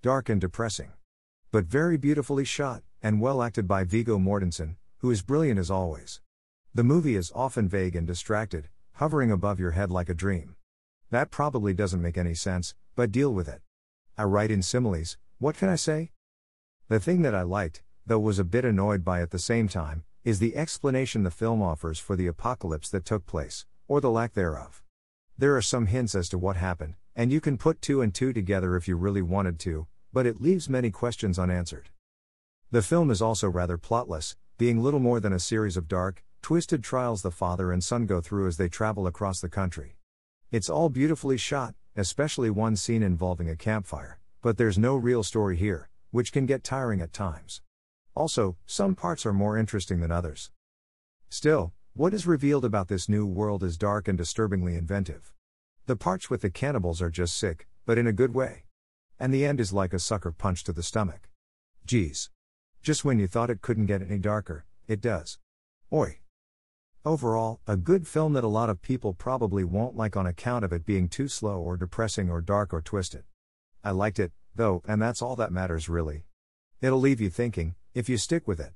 dark and depressing. But very beautifully shot, and well acted by Viggo Mortensen, who is brilliant as always. The movie is often vague and distracted, hovering above your head like a dream. That probably doesn't make any sense, but deal with it. I write in similes, what can I say? The thing that I liked, though was a bit annoyed by at the same time, is the explanation the film offers for the apocalypse that took place, or the lack thereof. There are some hints as to what happened, and you can put two and two together if you really wanted to, but it leaves many questions unanswered. The film is also rather plotless, being little more than a series of dark, twisted trials the father and son go through as they travel across the country. It's all beautifully shot, especially one scene involving a campfire, but there's no real story here, which can get tiring at times. Also, some parts are more interesting than others. Still, what is revealed about this new world is dark and disturbingly inventive. The parts with the cannibals are just sick, but in a good way. And the end is like a sucker punch to the stomach. Geez. Just when you thought it couldn't get any darker, it does. Oi. Overall, a good film that a lot of people probably won't like on account of it being too slow or depressing or dark or twisted. I liked it, though, and that's all that matters really. It'll leave you thinking, if you stick with it.